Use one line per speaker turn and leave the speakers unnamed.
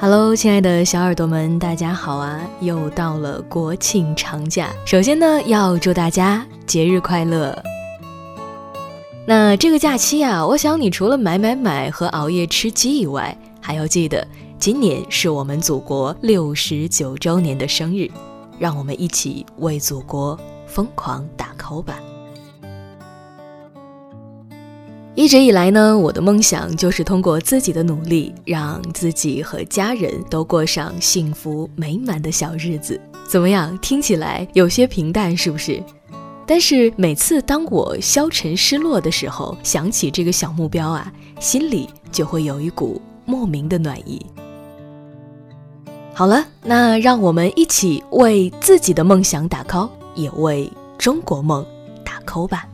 Hello，亲爱的小耳朵们，大家好啊！又到了国庆长假，首先呢，要祝大家节日快乐。那这个假期啊，我想你除了买买买和熬夜吃鸡以外，还要记得，今年是我们祖国六十九周年的生日，让我们一起为祖国疯狂打 call 吧！一直以来呢，我的梦想就是通过自己的努力，让自己和家人都过上幸福美满的小日子。怎么样？听起来有些平淡，是不是？但是每次当我消沉失落的时候，想起这个小目标啊，心里就会有一股莫名的暖意。好了，那让我们一起为自己的梦想打 call，也为中国梦打 call 吧。